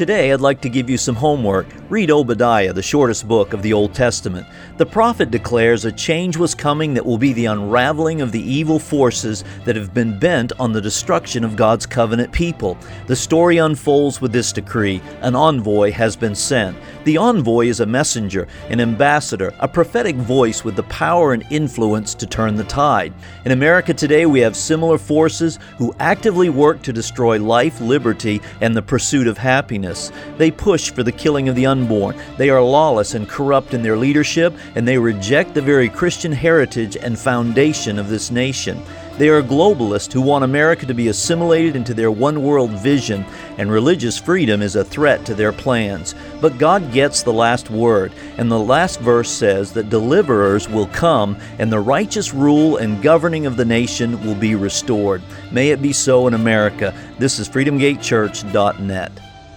Today, I'd like to give you some homework. Read Obadiah, the shortest book of the Old Testament. The prophet declares a change was coming that will be the unraveling of the evil forces that have been bent on the destruction of God's covenant people. The story unfolds with this decree an envoy has been sent. The envoy is a messenger, an ambassador, a prophetic voice with the power and influence to turn the tide. In America today, we have similar forces who actively work to destroy life, liberty, and the pursuit of happiness. They push for the killing of the unborn. They are lawless and corrupt in their leadership, and they reject the very Christian heritage and foundation of this nation. They are globalists who want America to be assimilated into their one world vision, and religious freedom is a threat to their plans. But God gets the last word, and the last verse says that deliverers will come, and the righteous rule and governing of the nation will be restored. May it be so in America. This is freedomgatechurch.net.